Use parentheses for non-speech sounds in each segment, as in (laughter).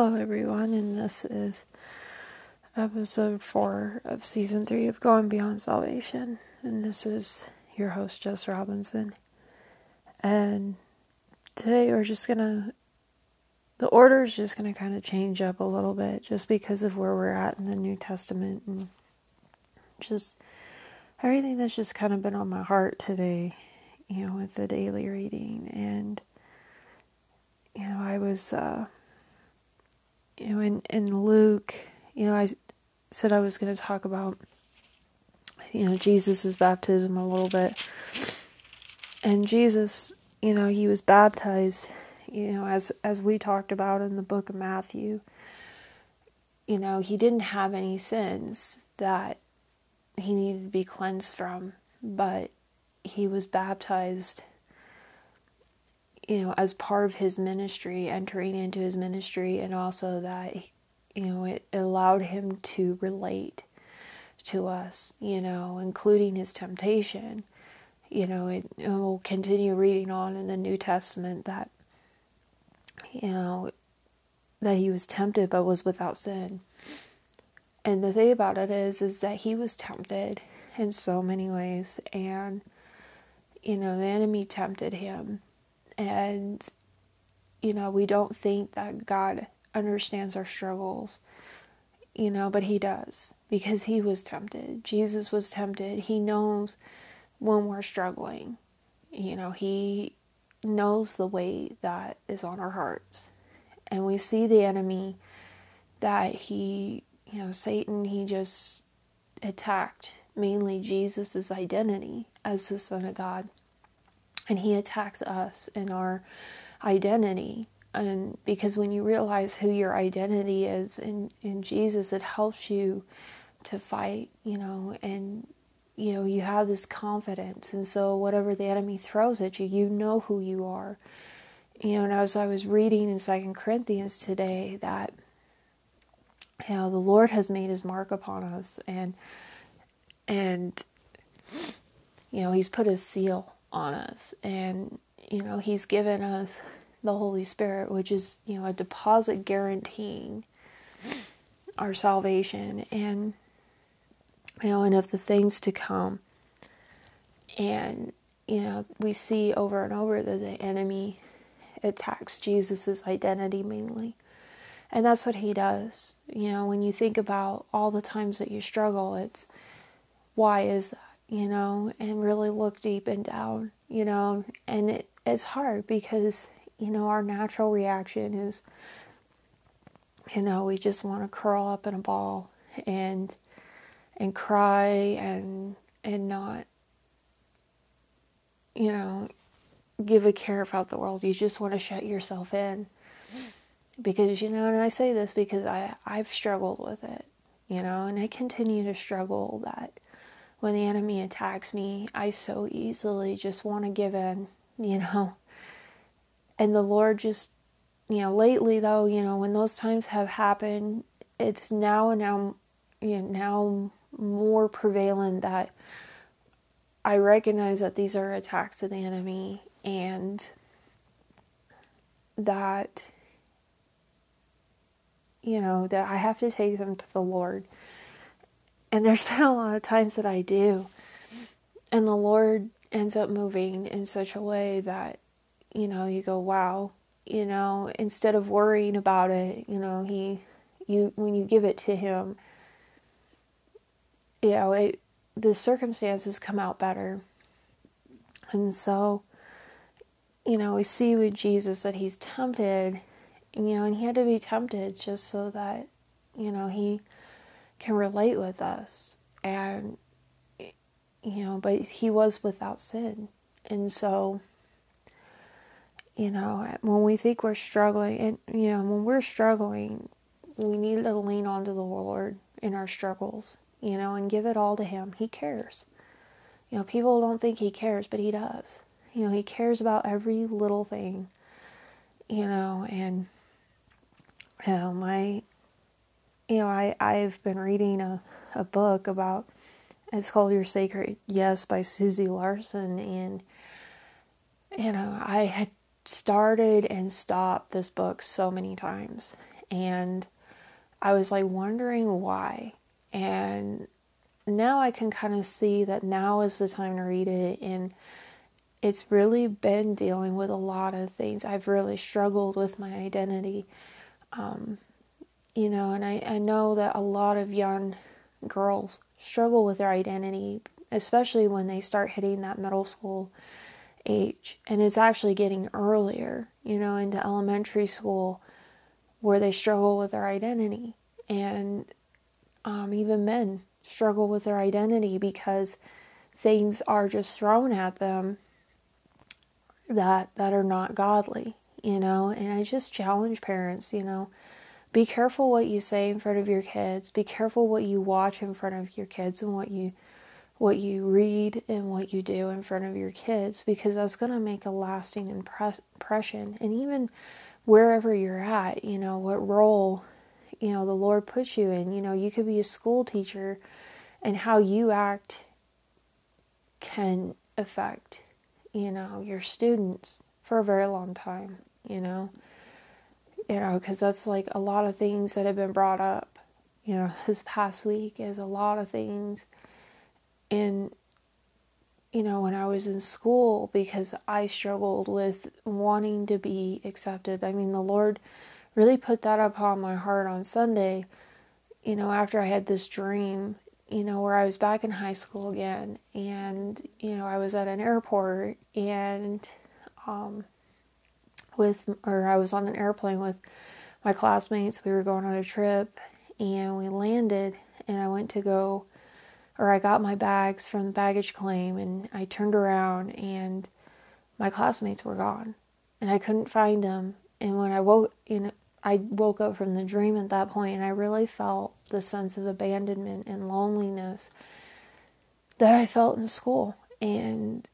Hello, everyone, and this is episode four of season three of Going Beyond Salvation. And this is your host, Jess Robinson. And today we're just gonna, the order is just gonna kind of change up a little bit just because of where we're at in the New Testament and just everything that's just kind of been on my heart today, you know, with the daily reading. And, you know, I was, uh, you know, in, in Luke, you know, I said I was going to talk about, you know, Jesus' baptism a little bit. And Jesus, you know, he was baptized, you know, as as we talked about in the book of Matthew. You know, he didn't have any sins that he needed to be cleansed from, but he was baptized you know, as part of his ministry, entering into his ministry, and also that, you know, it allowed him to relate to us, you know, including his temptation. You know, it, it will continue reading on in the New Testament that, you know, that he was tempted but was without sin. And the thing about it is, is that he was tempted in so many ways, and you know, the enemy tempted him and you know we don't think that god understands our struggles you know but he does because he was tempted. Jesus was tempted. He knows when we're struggling. You know he knows the weight that is on our hearts. And we see the enemy that he you know satan he just attacked mainly jesus' identity as the son of god and he attacks us in our identity. And because when you realize who your identity is in in Jesus it helps you to fight you know and you know you have this confidence. And so whatever the enemy throws at you you know who you are. You know and as I was reading in second Corinthians today that you know the Lord has made his mark upon us and and you know he's put his seal on us. And, you know, He's given us the Holy Spirit, which is, you know, a deposit guaranteeing our salvation and, you know, and of the things to come. And, you know, we see over and over that the enemy attacks Jesus' identity mainly. And that's what he does. You know, when you think about all the times that you struggle, it's why is that? You know, and really look deep and down, you know, and it, it's hard because, you know, our natural reaction is, you know, we just want to curl up in a ball and and cry and and not you know give a care about the world. You just want to shut yourself in. Because you know and I say this because I I've struggled with it you know and I continue to struggle that when the enemy attacks me, I so easily just want to give in, you know. And the Lord just, you know, lately though, you know, when those times have happened, it's now and now, you know, now more prevalent that I recognize that these are attacks of the enemy and that, you know, that I have to take them to the Lord and there's (laughs) been a lot of times that I do. And the Lord ends up moving in such a way that, you know, you go, wow, you know, instead of worrying about it, you know, He, you, when you give it to Him, you know, it, the circumstances come out better. And so, you know, we see with Jesus that He's tempted, you know, and He had to be tempted just so that, you know, He, can relate with us. And you know but he was without sin. And so you know when we think we're struggling and you know when we're struggling we need to lean onto the lord in our struggles you know and give it all to him. He cares. You know people don't think he cares but he does. You know he cares about every little thing you know and you know my you know, I, I've been reading a, a book about, it's called Your Sacred Yes by Susie Larson. And, you know, I had started and stopped this book so many times. And I was like wondering why. And now I can kind of see that now is the time to read it. And it's really been dealing with a lot of things. I've really struggled with my identity. Um, you know, and I, I know that a lot of young girls struggle with their identity, especially when they start hitting that middle school age. And it's actually getting earlier, you know, into elementary school where they struggle with their identity. And um, even men struggle with their identity because things are just thrown at them that that are not godly, you know. And I just challenge parents, you know, be careful what you say in front of your kids. Be careful what you watch in front of your kids and what you what you read and what you do in front of your kids because that's going to make a lasting impression. And even wherever you're at, you know, what role, you know, the Lord puts you in. You know, you could be a school teacher and how you act can affect, you know, your students for a very long time, you know. You know, because that's like a lot of things that have been brought up, you know, (laughs) this past week is a lot of things. And, you know, when I was in school, because I struggled with wanting to be accepted, I mean, the Lord really put that upon my heart on Sunday, you know, after I had this dream, you know, where I was back in high school again, and, you know, I was at an airport and, um, with, or I was on an airplane with my classmates. We were going on a trip and we landed, and I went to go or I got my bags from the baggage claim and I turned around and my classmates were gone and I couldn't find them. And when I woke, you I woke up from the dream at that point and I really felt the sense of abandonment and loneliness that I felt in school. And,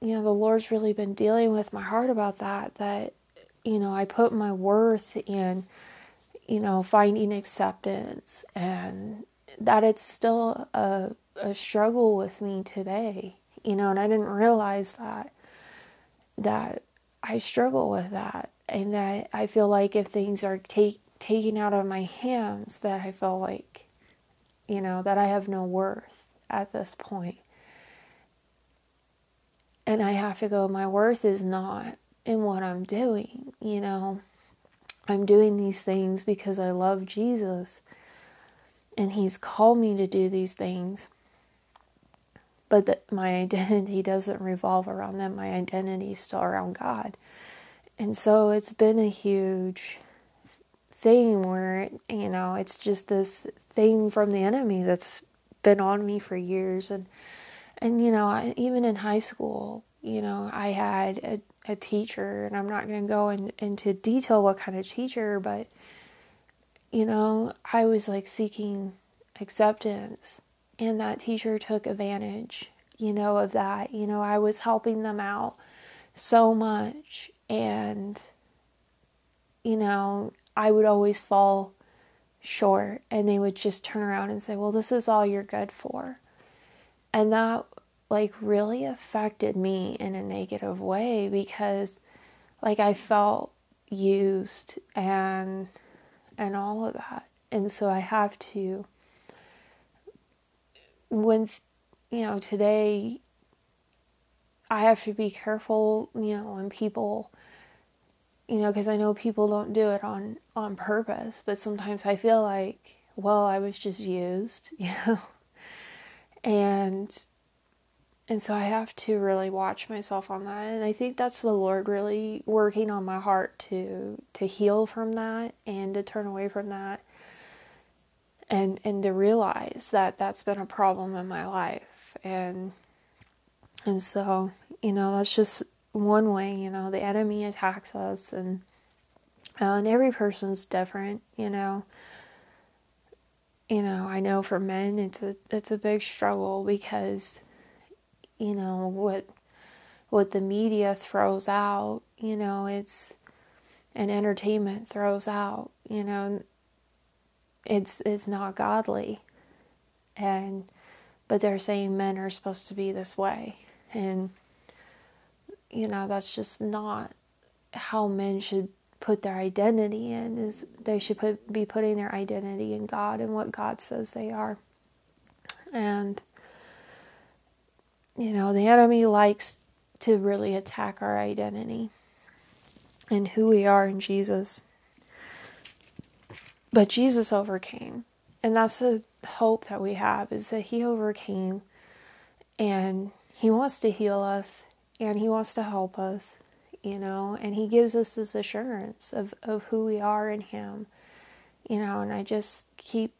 you know, the Lord's really been dealing with my heart about that, that, you know, I put my worth in, you know, finding acceptance and that it's still a a struggle with me today, you know, and I didn't realize that that I struggle with that and that I feel like if things are take taken out of my hands that I feel like you know that I have no worth at this point. And I have to go my worth is not in what I'm doing, you know. I'm doing these things because I love Jesus and he's called me to do these things but that my (laughs) identity doesn't revolve around them. My identity is still around God. And so it's been a huge thing where, you know, it's just this thing from the enemy that's been on me for years. And, and you know, I, even in high school, you know, I had a, a teacher, and I'm not going to go in, into detail what kind of teacher, but, you know, I was like seeking acceptance and that teacher took advantage, you know, of that. You know, I was helping them out so much and you know, I would always fall short and they would just turn around and say, "Well, this is all you're good for." And that like really affected me in a negative way because like I felt used and and all of that. And so I have to when you know today I have to be careful, you know, when people you know, because I know people don't do it on on purpose, but sometimes I feel like, well, I was just used, (laughs) you know. And and so I have to really watch myself on that. And I think that's the Lord really working on my heart to to heal from that and to turn away from that and and to realize that that's been a problem in my life and and so you know that's just one way you know the enemy attacks us and uh, and every person's different you know you know i know for men it's a it's a big struggle because you know what what the media throws out you know it's and entertainment throws out you know it's it's not godly and but they're saying men are supposed to be this way and you know that's just not how men should put their identity in is they should put, be putting their identity in God and what God says they are. And you know, the enemy likes to really attack our identity and who we are in Jesus. But Jesus overcame. And that's the hope that we have is that he overcame and he wants to heal us and he wants to help us, you know, and he gives us this assurance of, of who we are in him. You know, and I just keep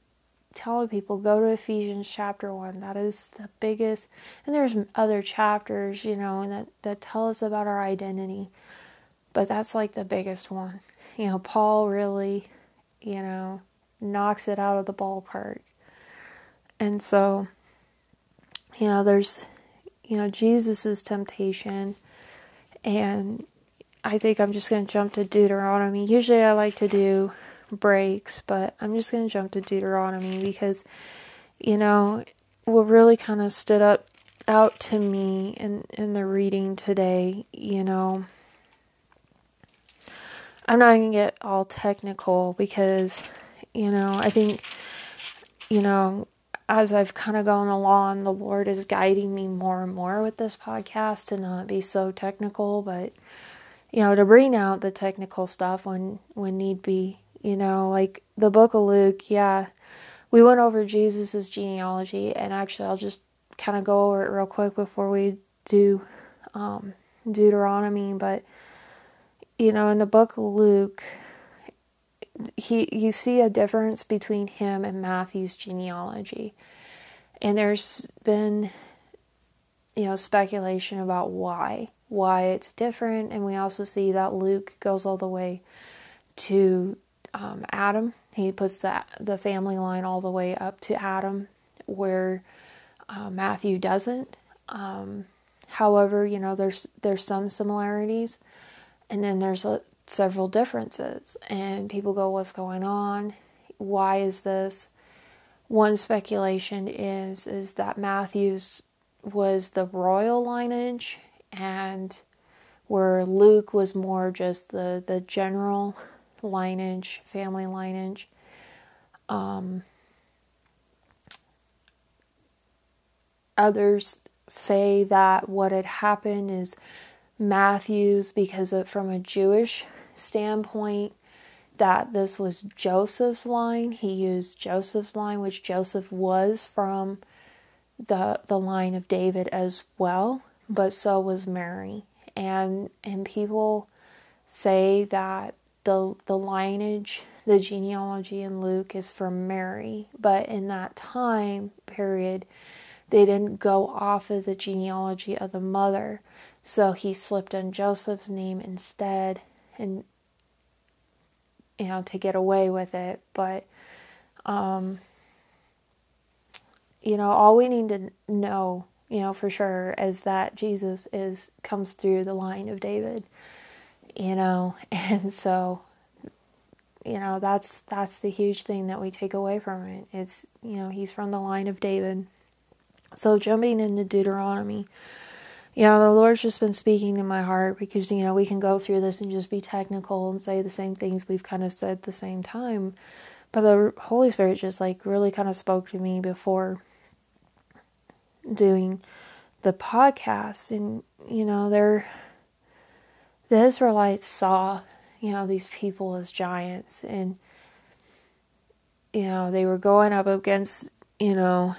telling people go to Ephesians chapter 1. That is the biggest and there's other chapters, you know, that, that tell us about our identity. But that's like the biggest one. You know, Paul really, you know, knocks it out of the ballpark. And so, you know, there's, you know, Jesus's temptation. And I think I'm just going to jump to Deuteronomy. Usually I like to do breaks, but I'm just going to jump to Deuteronomy because, you know, what really kind of stood up out to me in, in the reading today, you know, I'm not going to get all technical because, you know, I think, you know, as I've kind of gone along, the Lord is guiding me more and more with this podcast to not be so technical, but you know, to bring out the technical stuff when when need be. You know, like the book of Luke, yeah, we went over Jesus's genealogy, and actually, I'll just kind of go over it real quick before we do um, Deuteronomy. But you know, in the book of Luke, he you see a difference between him and Matthew's genealogy. And there's been you know speculation about why why it's different and we also see that Luke goes all the way to um, Adam. He puts that the family line all the way up to Adam, where uh, Matthew doesn't. Um, however, you know there's there's some similarities, and then there's a, several differences. And people go, What's going on? Why is this? One speculation is is that Matthew's was the royal lineage and where Luke was more just the, the general lineage, family lineage. Um, others say that what had happened is Matthew's because of, from a Jewish standpoint that this was Joseph's line. He used Joseph's line, which Joseph was from the the line of David as well, but so was Mary. And and people say that the the lineage, the genealogy in Luke is from Mary, but in that time period they didn't go off of the genealogy of the mother. So he slipped in Joseph's name instead and you know to get away with it but um you know all we need to know you know for sure is that Jesus is comes through the line of David you know (laughs) and so you know that's that's the huge thing that we take away from it it's you know he's from the line of David so jumping into Deuteronomy yeah, the Lord's just been speaking to my heart because, you know, we can go through this and just be technical and say the same things we've kind of said the same time. But the Holy Spirit just like really kind of spoke to me before doing the podcast. And, you know, they're, the Israelites saw, you know, these people as giants and, you know, they were going up against, you know,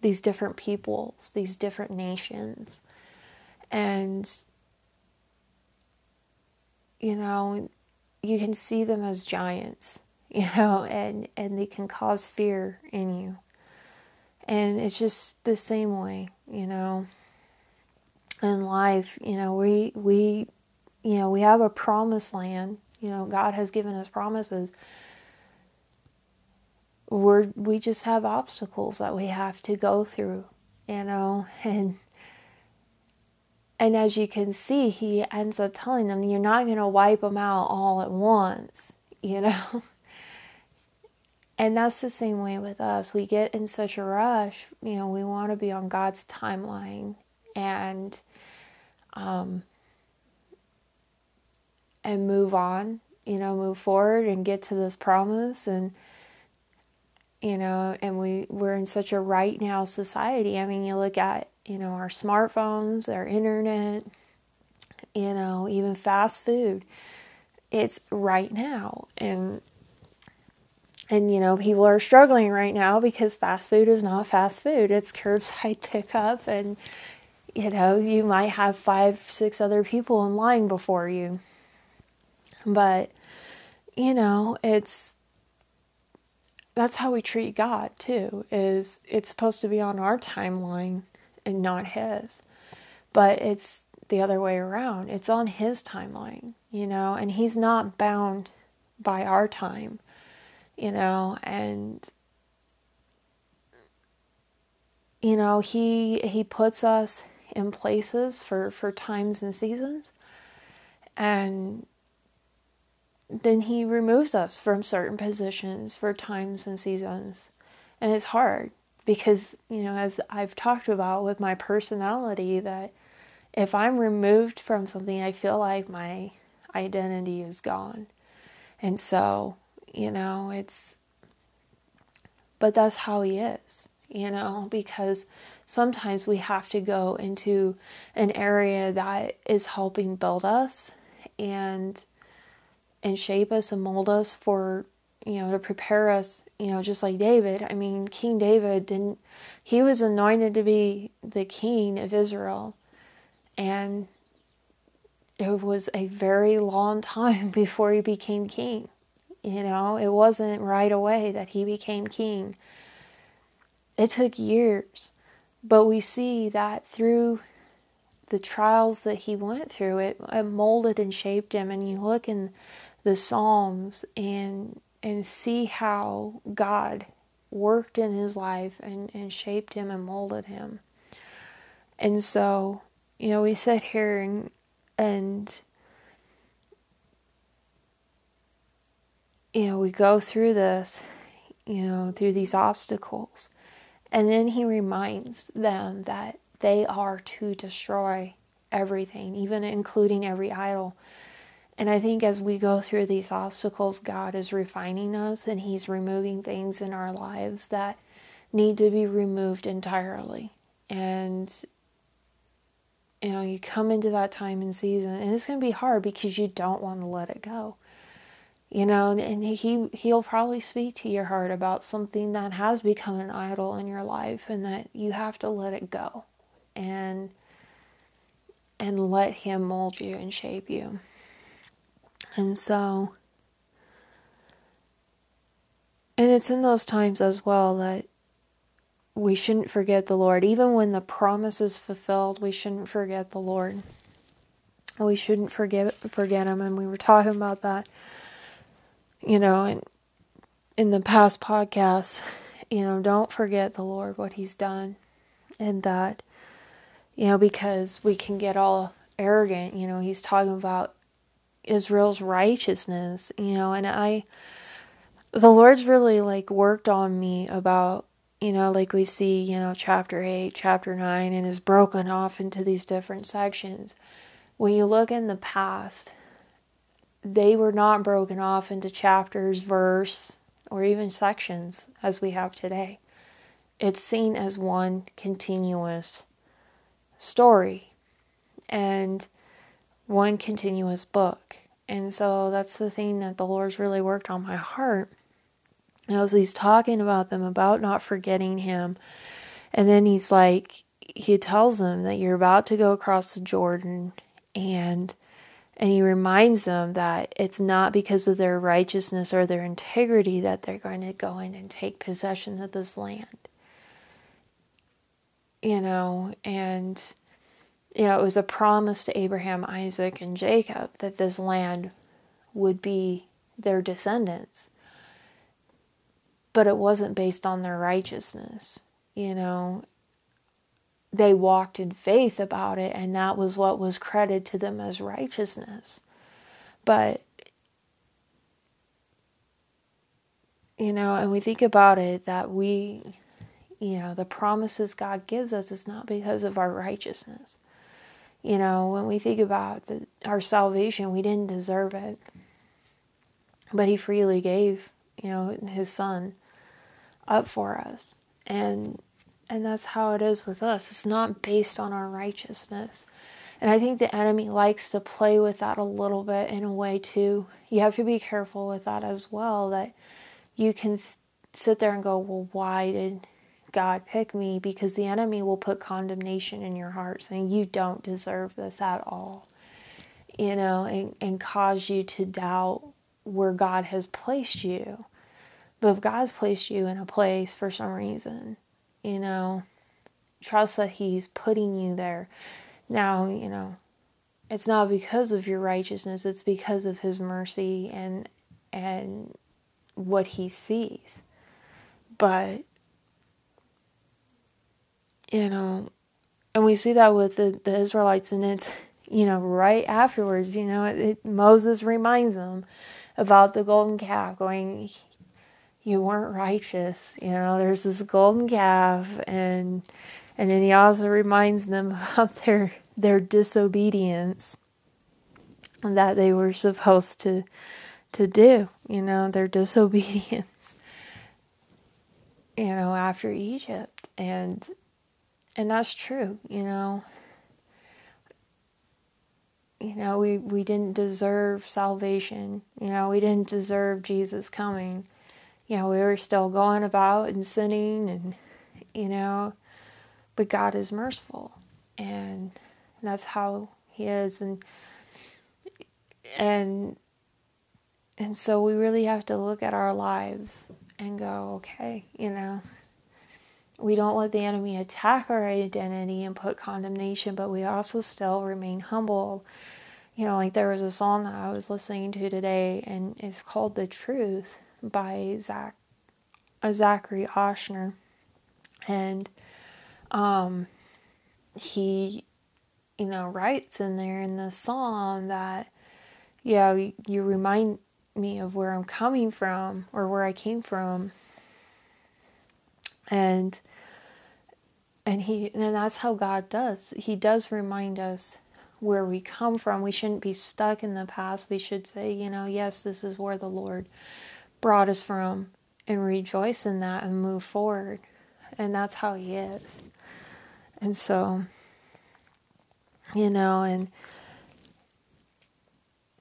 these different peoples, these different nations. And you know you can see them as giants (laughs) you know and and they can cause fear in you. And it's just the same way you know. In life you know we we you know we have a promised land you know god has given us promises we're we just have obstacles that we have to go through you know (laughs) and and as you can see, he ends up telling them, You're not going to wipe them out all at once, (laughs) you know? and that's the same way with us. We get in such a rush, you know, we want to be on God's timeline. And, um, and move on, you know, move forward and get to this promise and you know, and we we're in such a right now society. I mean, you look at, you know, our smartphones, our internet, you know, even fast food. It's right now and and you know, people are struggling right now because fast food is not fast food. It's curbside (laughs) pickup and you know, you might have five, six other people in line before you. But, you know, it's that's how we treat God too, is it's supposed to be on our timeline and not his. But it's the other way around. It's on his timeline, you know, and he's not bound by our time, you know, and you know, he he puts us in places for, for times and seasons. And then he removes us from certain positions for times and seasons. And it's hard because, you know, as I've talked about with my personality, that if I'm removed from something, I feel like my identity is gone. And so, you know, it's, but that's how he is, you know, because sometimes we have to go into an area that is helping build us and and shape us and mold us for you know to prepare us you know just like David. I mean King David didn't he was anointed to be the king of Israel. And it was a very long time (laughs) before he became king. You know it wasn't right away that he became king. It took years. But we see that through the trials that he went through, it, it molded and shaped him. And you look in the Psalms and and see how God worked in his life and, and shaped him and molded him. And so, you know, we sit here and, and you know, we go through this, you know, through these obstacles. And then he reminds them that they are to destroy everything, even including every idol. And I think as we go through these obstacles, God is refining us and He's removing things in our lives that need to be removed entirely. And, you know, you come into that time and season, and it's going to be hard because you don't want to let it go you know and he he'll probably speak to your heart about something that has become an idol in your life and that you have to let it go and and let him mold you and shape you and so and it's in those times as well that we shouldn't forget the Lord. Even when the promise is fulfilled, we shouldn't forget the Lord. We shouldn't forget forget him and we were talking about that you know, in, in the past podcasts, you know, don't forget the Lord, what He's done, and that, you know, because we can get all arrogant, you know, He's talking about Israel's righteousness, you know, and I, the Lord's really like worked on me about, you know, like we see, you know, chapter 8, chapter 9, and is broken off into these different sections. When you look in the past, they were not broken off into chapters, verse, or even sections as we have today. It's seen as one continuous story and one continuous book. And so that's the thing that the Lord's really worked on my heart. As he's talking about them, about not forgetting him. And then he's like, he tells them that you're about to go across the Jordan and and he reminds them that it's not because of their righteousness or their integrity that they're going to go in and take possession of this land. You know, and, you know, it was a promise to Abraham, Isaac, and Jacob that this land would be their descendants. But it wasn't based on their righteousness. You know, they walked in faith about it, and that was what was credited to them as righteousness. But, you know, and we think about it that we, you know, the promises God gives us is not because of our righteousness. You know, when we think about the, our salvation, we didn't deserve it. But He freely gave, you know, His Son up for us. And and that's how it is with us. It's not based on our righteousness. And I think the enemy likes to play with that a little bit in a way too. You have to be careful with that as well that you can th- sit there and go, "Well, why did God pick me?" because the enemy will put condemnation in your heart saying you don't deserve this at all. You know, and, and cause you to doubt where God has placed you. But if God's placed you in a place for some reason, you know, trust that He's putting you there. Now, you know, it's not because of your righteousness, it's because of His mercy and and what He sees. But you know, and we see that with the, the Israelites, and it's you know right afterwards, you know, it, it, Moses reminds them about the golden calf, going, you weren't righteous. You know, there's this golden calf and and then he also reminds them (laughs) about their their disobedience that they were supposed to to do, you know, their (laughs) disobedience. You know, after Egypt and and that's true, you know. You know, we, we didn't deserve salvation. You know, we didn't deserve Jesus coming you know, we were still going about and sinning and, you know, but God is merciful and that's how he is and and and so we really have to look at our lives and go, okay, you know, we don't let the enemy attack our identity and put condemnation, but we also still remain humble. You know, like there was a song that I was listening to today, and it's called The Truth by Zach, uh, Zachary Oshner, and um, he, you know, writes in there in the song that, you, you remind me of where I'm coming from or where I came from, and and he and that's how God does. He does remind us where we come from. We shouldn't be stuck in the past. We should say, you know, yes, this is where the Lord brought us from and rejoice in that and move forward. And that's how he is. And so, you know, and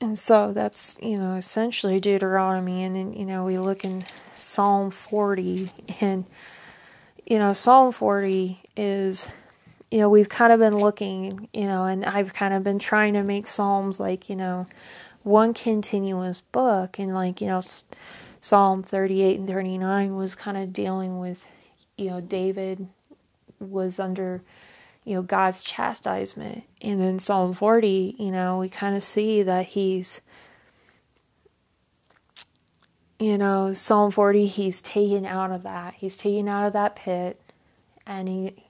and so that's, you know, essentially Deuteronomy. And then, you know, we look in Psalm 40, and, you know, Psalm 40 is, you know, we've kind of been looking, you know, and I've kind of been trying to make Psalms like, you know, one continuous book and like, you know, Psalm 38 and 39 was kind of dealing with, you know, David was under, you know, God's chastisement. And then Psalm 40, you know, we kind of see that he's, you know, Psalm 40, he's taken out of that. He's taken out of that pit and he,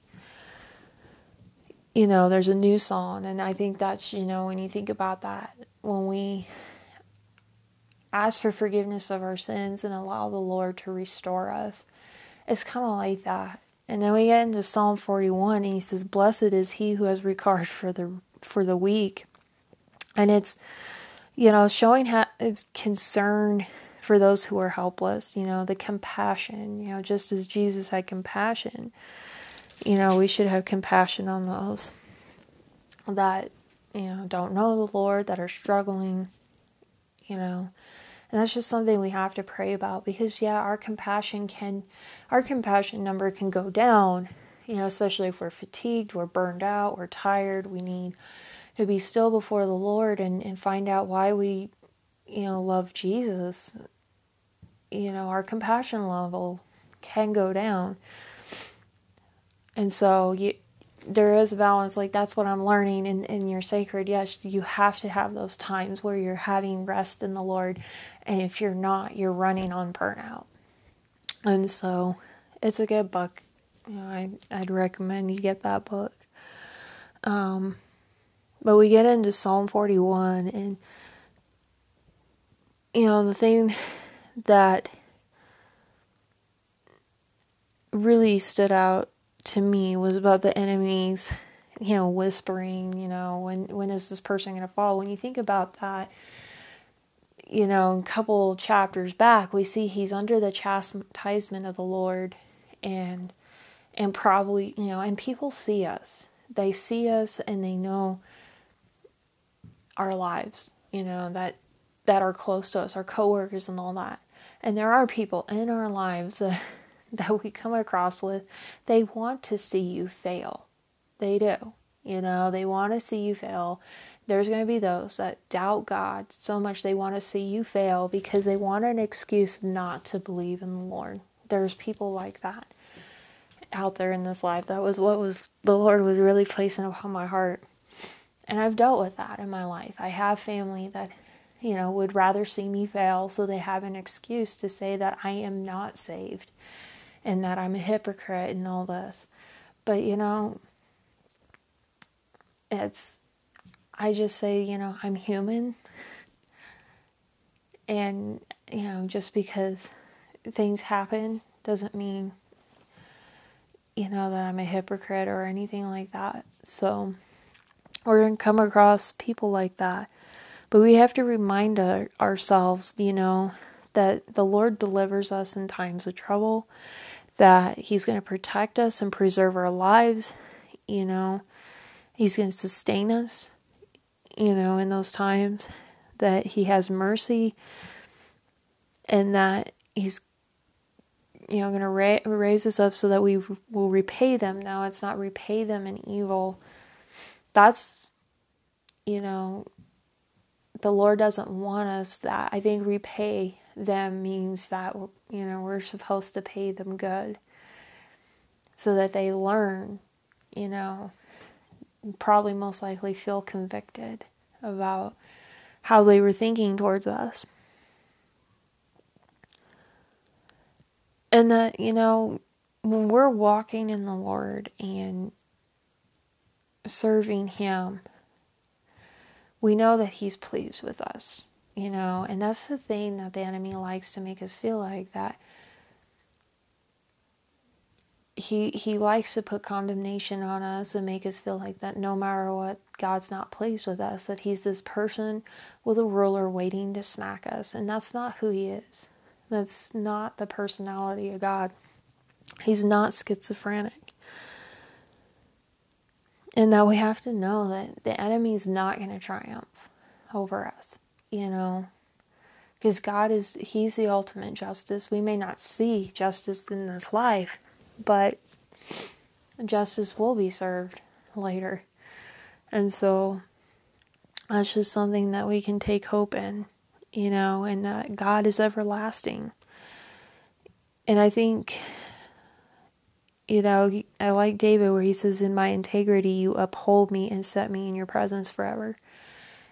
you know, there's a new song. And I think that's, you know, when you think about that, when we ask for forgiveness of our sins and allow the Lord to restore us. It's kind of like that. And then we get into Psalm 41 and he says, Blessed is he who has regard for the for the weak. And it's you know, showing how it's concern for those who are helpless, you know, the compassion, you know, just as Jesus had compassion, you know, we should have compassion on those that, you know, don't know the Lord, that are struggling, you know, and that's just something we have to pray about because yeah, our compassion can our compassion number can go down, you know, especially if we're fatigued, we're burned out, we're tired, we need to be still before the Lord and, and find out why we, you know, love Jesus. You know, our compassion level can go down. And so you there is a balance like that's what i'm learning in, in your sacred. Yes you have to have those times where you're having rest in the lord and if you're not you're running on burnout. And so it's a good book. You know I, i'd recommend you get that book. Um, but we get into psalm 41 and you know the thing that really stood out to me was about the enemies you know, whispering, you know, when when is this person going to fall? When you think about that, you know, a couple chapters back, we see he's under the chastisement of the Lord and and probably, you know, and people see us. They see us and they know our lives, you know, that that are close to us, our coworkers and all that. And there are people in our lives (laughs) that, that we come across with, they want to see you fail. They do. You know, they want to see you fail. There's going to be those that doubt God so much they want to see you fail because they want an excuse not to believe in the Lord. There's people like that out there in this life. That was what was the Lord was really placing upon my heart. And I've dealt with that in my life. I have family that, you know, would rather see me fail so they have an excuse to say that I am not saved and that I'm a hypocrite and all this. But, you know, it's, I just say, you know, I'm human. And, you know, just because things happen doesn't mean, you know, that I'm a hypocrite or anything like that. So, we're going to come across people like that. But we have to remind our, ourselves, you know, that the Lord delivers us in times of trouble, that He's going to protect us and preserve our lives, you know, He's going to sustain us, you know, in those times, that He has mercy, and that He's you know, going to ra- raise us up so that we will repay them. Now, it's not repay them in evil, that's, you know, the Lord doesn't want us that. I think repay them means that, you know, we're supposed to pay them good so that they learn, you know, probably most likely feel convicted about how they were thinking towards us. And that, you know, when we're walking in the Lord and serving Him, we know that He's pleased with us, you know, and that's the thing that the enemy likes to make us feel like that. He he likes to put condemnation on us and make us feel like that no matter what, God's not pleased with us, that He's this person with a ruler waiting to smack us, and that's not who He is. That's not the personality of God. He's not schizophrenic and that we have to know that the enemy is not going to triumph over us, you know, because God is, He's the ultimate justice. We may not see justice in this life, but justice will be served later. And so that's just something that we can take hope in, you know, and that God is everlasting. And I think you know, I like David where he says, In my integrity, you uphold me and set me in your presence forever.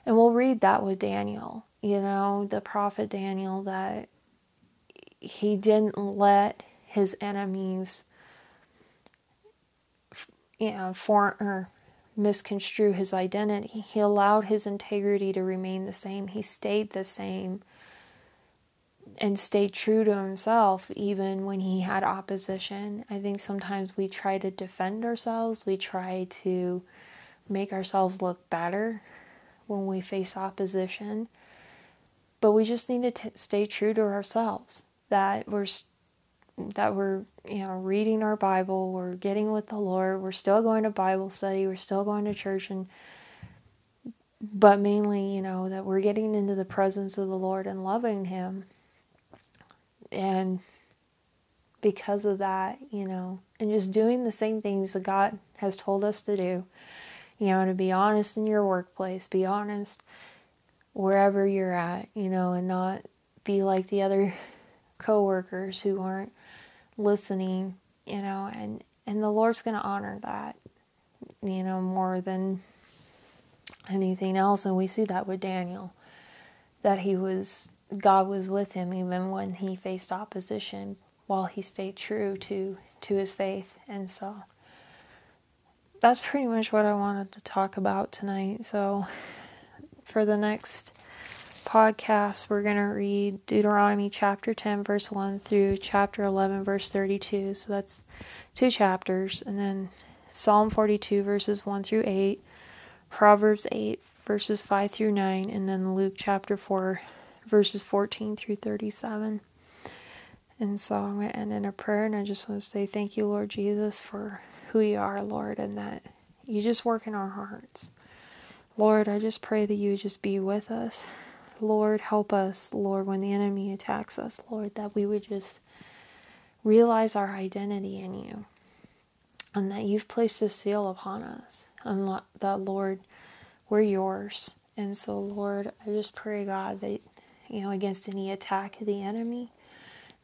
And we'll read that with Daniel, you know, the prophet Daniel, that he didn't let his enemies, you know, for, or misconstrue his identity. He allowed his integrity to remain the same, he stayed the same and stay true to himself even when he had opposition. I think sometimes we try to defend ourselves, we try to make ourselves look better when we face opposition. But we just need to t- stay true to ourselves that we're that we're you know reading our Bible, we're getting with the Lord, we're still going to Bible study, we're still going to church and but mainly, you know, that we're getting into the presence of the Lord and loving him and because of that, you know, and just doing the same things that God has told us to do, you know, to be honest in your workplace, be honest wherever you're at, you know, and not be like the other (laughs) coworkers who aren't listening, you know, and and the Lord's going to honor that, you know, more than anything else. And we see that with Daniel that he was God was with him even when he faced opposition while he stayed true to to his faith and so that's pretty much what I wanted to talk about tonight. So for the next podcast, we're going to read Deuteronomy chapter 10 verse 1 through chapter 11 verse 32. So that's two chapters and then Psalm 42, verses 1 through 8, Proverbs 8, verses 5 through 9, and then Luke chapter 4, verses 14 through 37. And so I'm going to end in a prayer, and I just want to say thank you, Lord Jesus, for who you are, Lord, and that you just work in our hearts. Lord, I just pray that you just be with us. Lord, help us, Lord, when the enemy attacks us, Lord, that we would just realize our identity in you and that you've placed a seal upon us and that, Lord, we're yours. And so, Lord, I just pray, God, that, you know, against any attack of the enemy,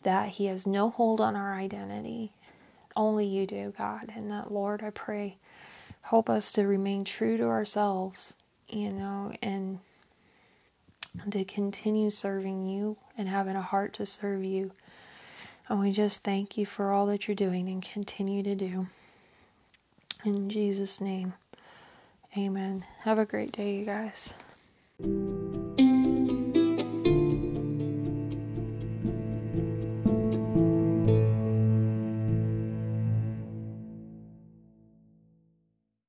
that he has no hold on our identity. Only you do, God. And that, Lord, I pray, help us to remain true to ourselves, you know, and to continue serving you and having a heart to serve you. And we just thank you for all that you're doing and continue to do. In Jesus' name, amen. Have a great day, you guys.